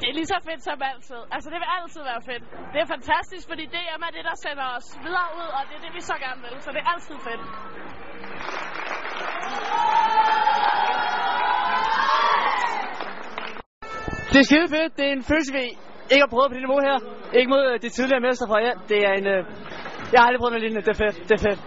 Det er lige så fedt som altid. Altså, det vil altid være fedt. Det er fantastisk, fordi DM er det, der sender os videre ud, og det er det, vi så gerne vil. Så det er altid fedt. Det er skide fedt. Det er en følelse, vi ikke har prøvet på det niveau her. Ikke mod det de tidligere mestre fra jer. Det er en... Øh, jeg har aldrig prøvet noget lignende. Det er fedt. Det er fedt.